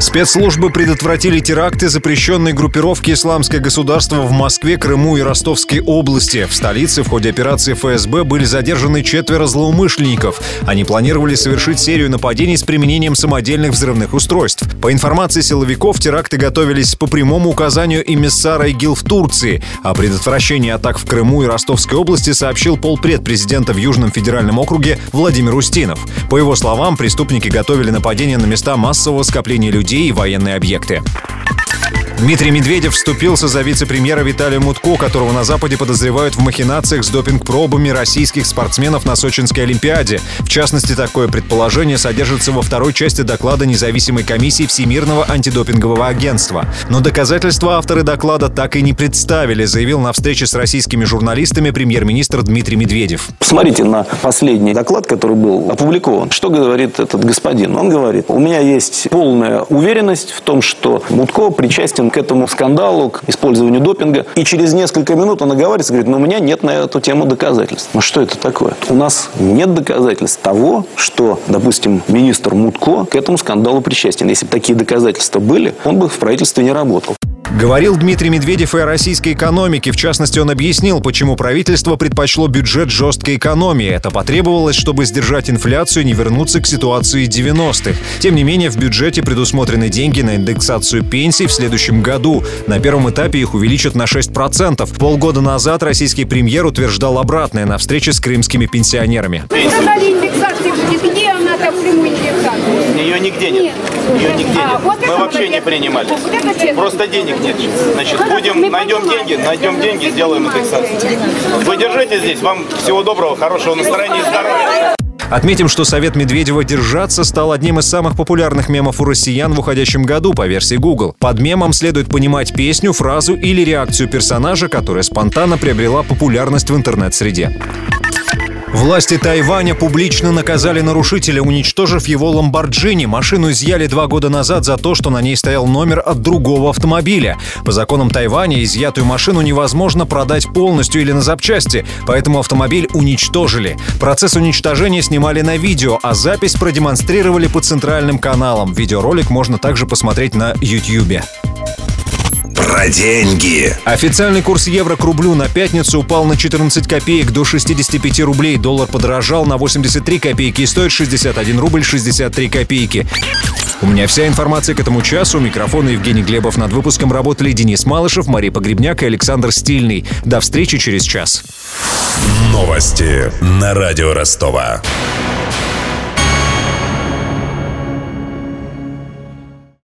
Спецслужбы предотвратили теракты запрещенной группировки «Исламское государство» в Москве, Крыму и Ростовской области. В столице в ходе операции ФСБ были задержаны четверо злоумышленников. Они планировали совершить серию нападений с применением самодельных взрывных устройств. По информации силовиков, теракты готовились по прямому указанию эмиссара ИГИЛ в Турции. О предотвращении атак в Крыму и Ростовской области сообщил полпред президента в Южном федеральном округе Владимир Устинов. По его словам, преступники готовили нападения на места массового скопления людей людей и военные объекты. Дмитрий Медведев вступился за вице-премьера Виталия Мутко, которого на Западе подозревают в махинациях с допинг-пробами российских спортсменов на Сочинской Олимпиаде. В частности, такое предположение содержится во второй части доклада независимой комиссии Всемирного антидопингового агентства. Но доказательства авторы доклада так и не представили, заявил на встрече с российскими журналистами премьер-министр Дмитрий Медведев. Посмотрите на последний доклад, который был опубликован. Что говорит этот господин? Он говорит, у меня есть полная уверенность в том, что Мутко причастен причастен к этому скандалу, к использованию допинга. И через несколько минут он оговаривается говорит, ну у меня нет на эту тему доказательств. Ну что это такое? У нас нет доказательств того, что, допустим, министр Мутко к этому скандалу причастен. Если бы такие доказательства были, он бы в правительстве не работал. Говорил Дмитрий Медведев и о российской экономике. В частности, он объяснил, почему правительство предпочло бюджет жесткой экономии. Это потребовалось, чтобы сдержать инфляцию и не вернуться к ситуации 90-х. Тем не менее, в бюджете предусмотрены деньги на индексацию пенсий в следующем году. На первом этапе их увеличат на 6%. Полгода назад российский премьер утверждал обратное на встрече с крымскими пенсионерами. Где она там прямую индексацию? Ее нигде нет. Ее нигде А, нет. вот Мы вообще не принимали. Просто денег нет. Значит, Мы будем, найдем понимаем. деньги, найдем деньги, сделаем индексацию. Вы держите здесь. Вам всего доброго, хорошего настроения и здоровья. Отметим, что совет Медведева «держаться» стал одним из самых популярных мемов у россиян в уходящем году по версии Google. Под мемом следует понимать песню, фразу или реакцию персонажа, которая спонтанно приобрела популярность в интернет-среде. Власти Тайваня публично наказали нарушителя, уничтожив его ламборджини. Машину изъяли два года назад за то, что на ней стоял номер от другого автомобиля. По законам Тайваня изъятую машину невозможно продать полностью или на запчасти, поэтому автомобиль уничтожили. Процесс уничтожения снимали на видео, а запись продемонстрировали по центральным каналам. Видеоролик можно также посмотреть на YouTube. Про деньги. Официальный курс евро к рублю на пятницу упал на 14 копеек до 65 рублей. Доллар подорожал на 83 копейки и стоит 61 рубль 63 копейки. У меня вся информация к этому часу. У микрофона Евгений Глебов. Над выпуском работали Денис Малышев, Мария Погребняк и Александр Стильный. До встречи через час. Новости на радио Ростова.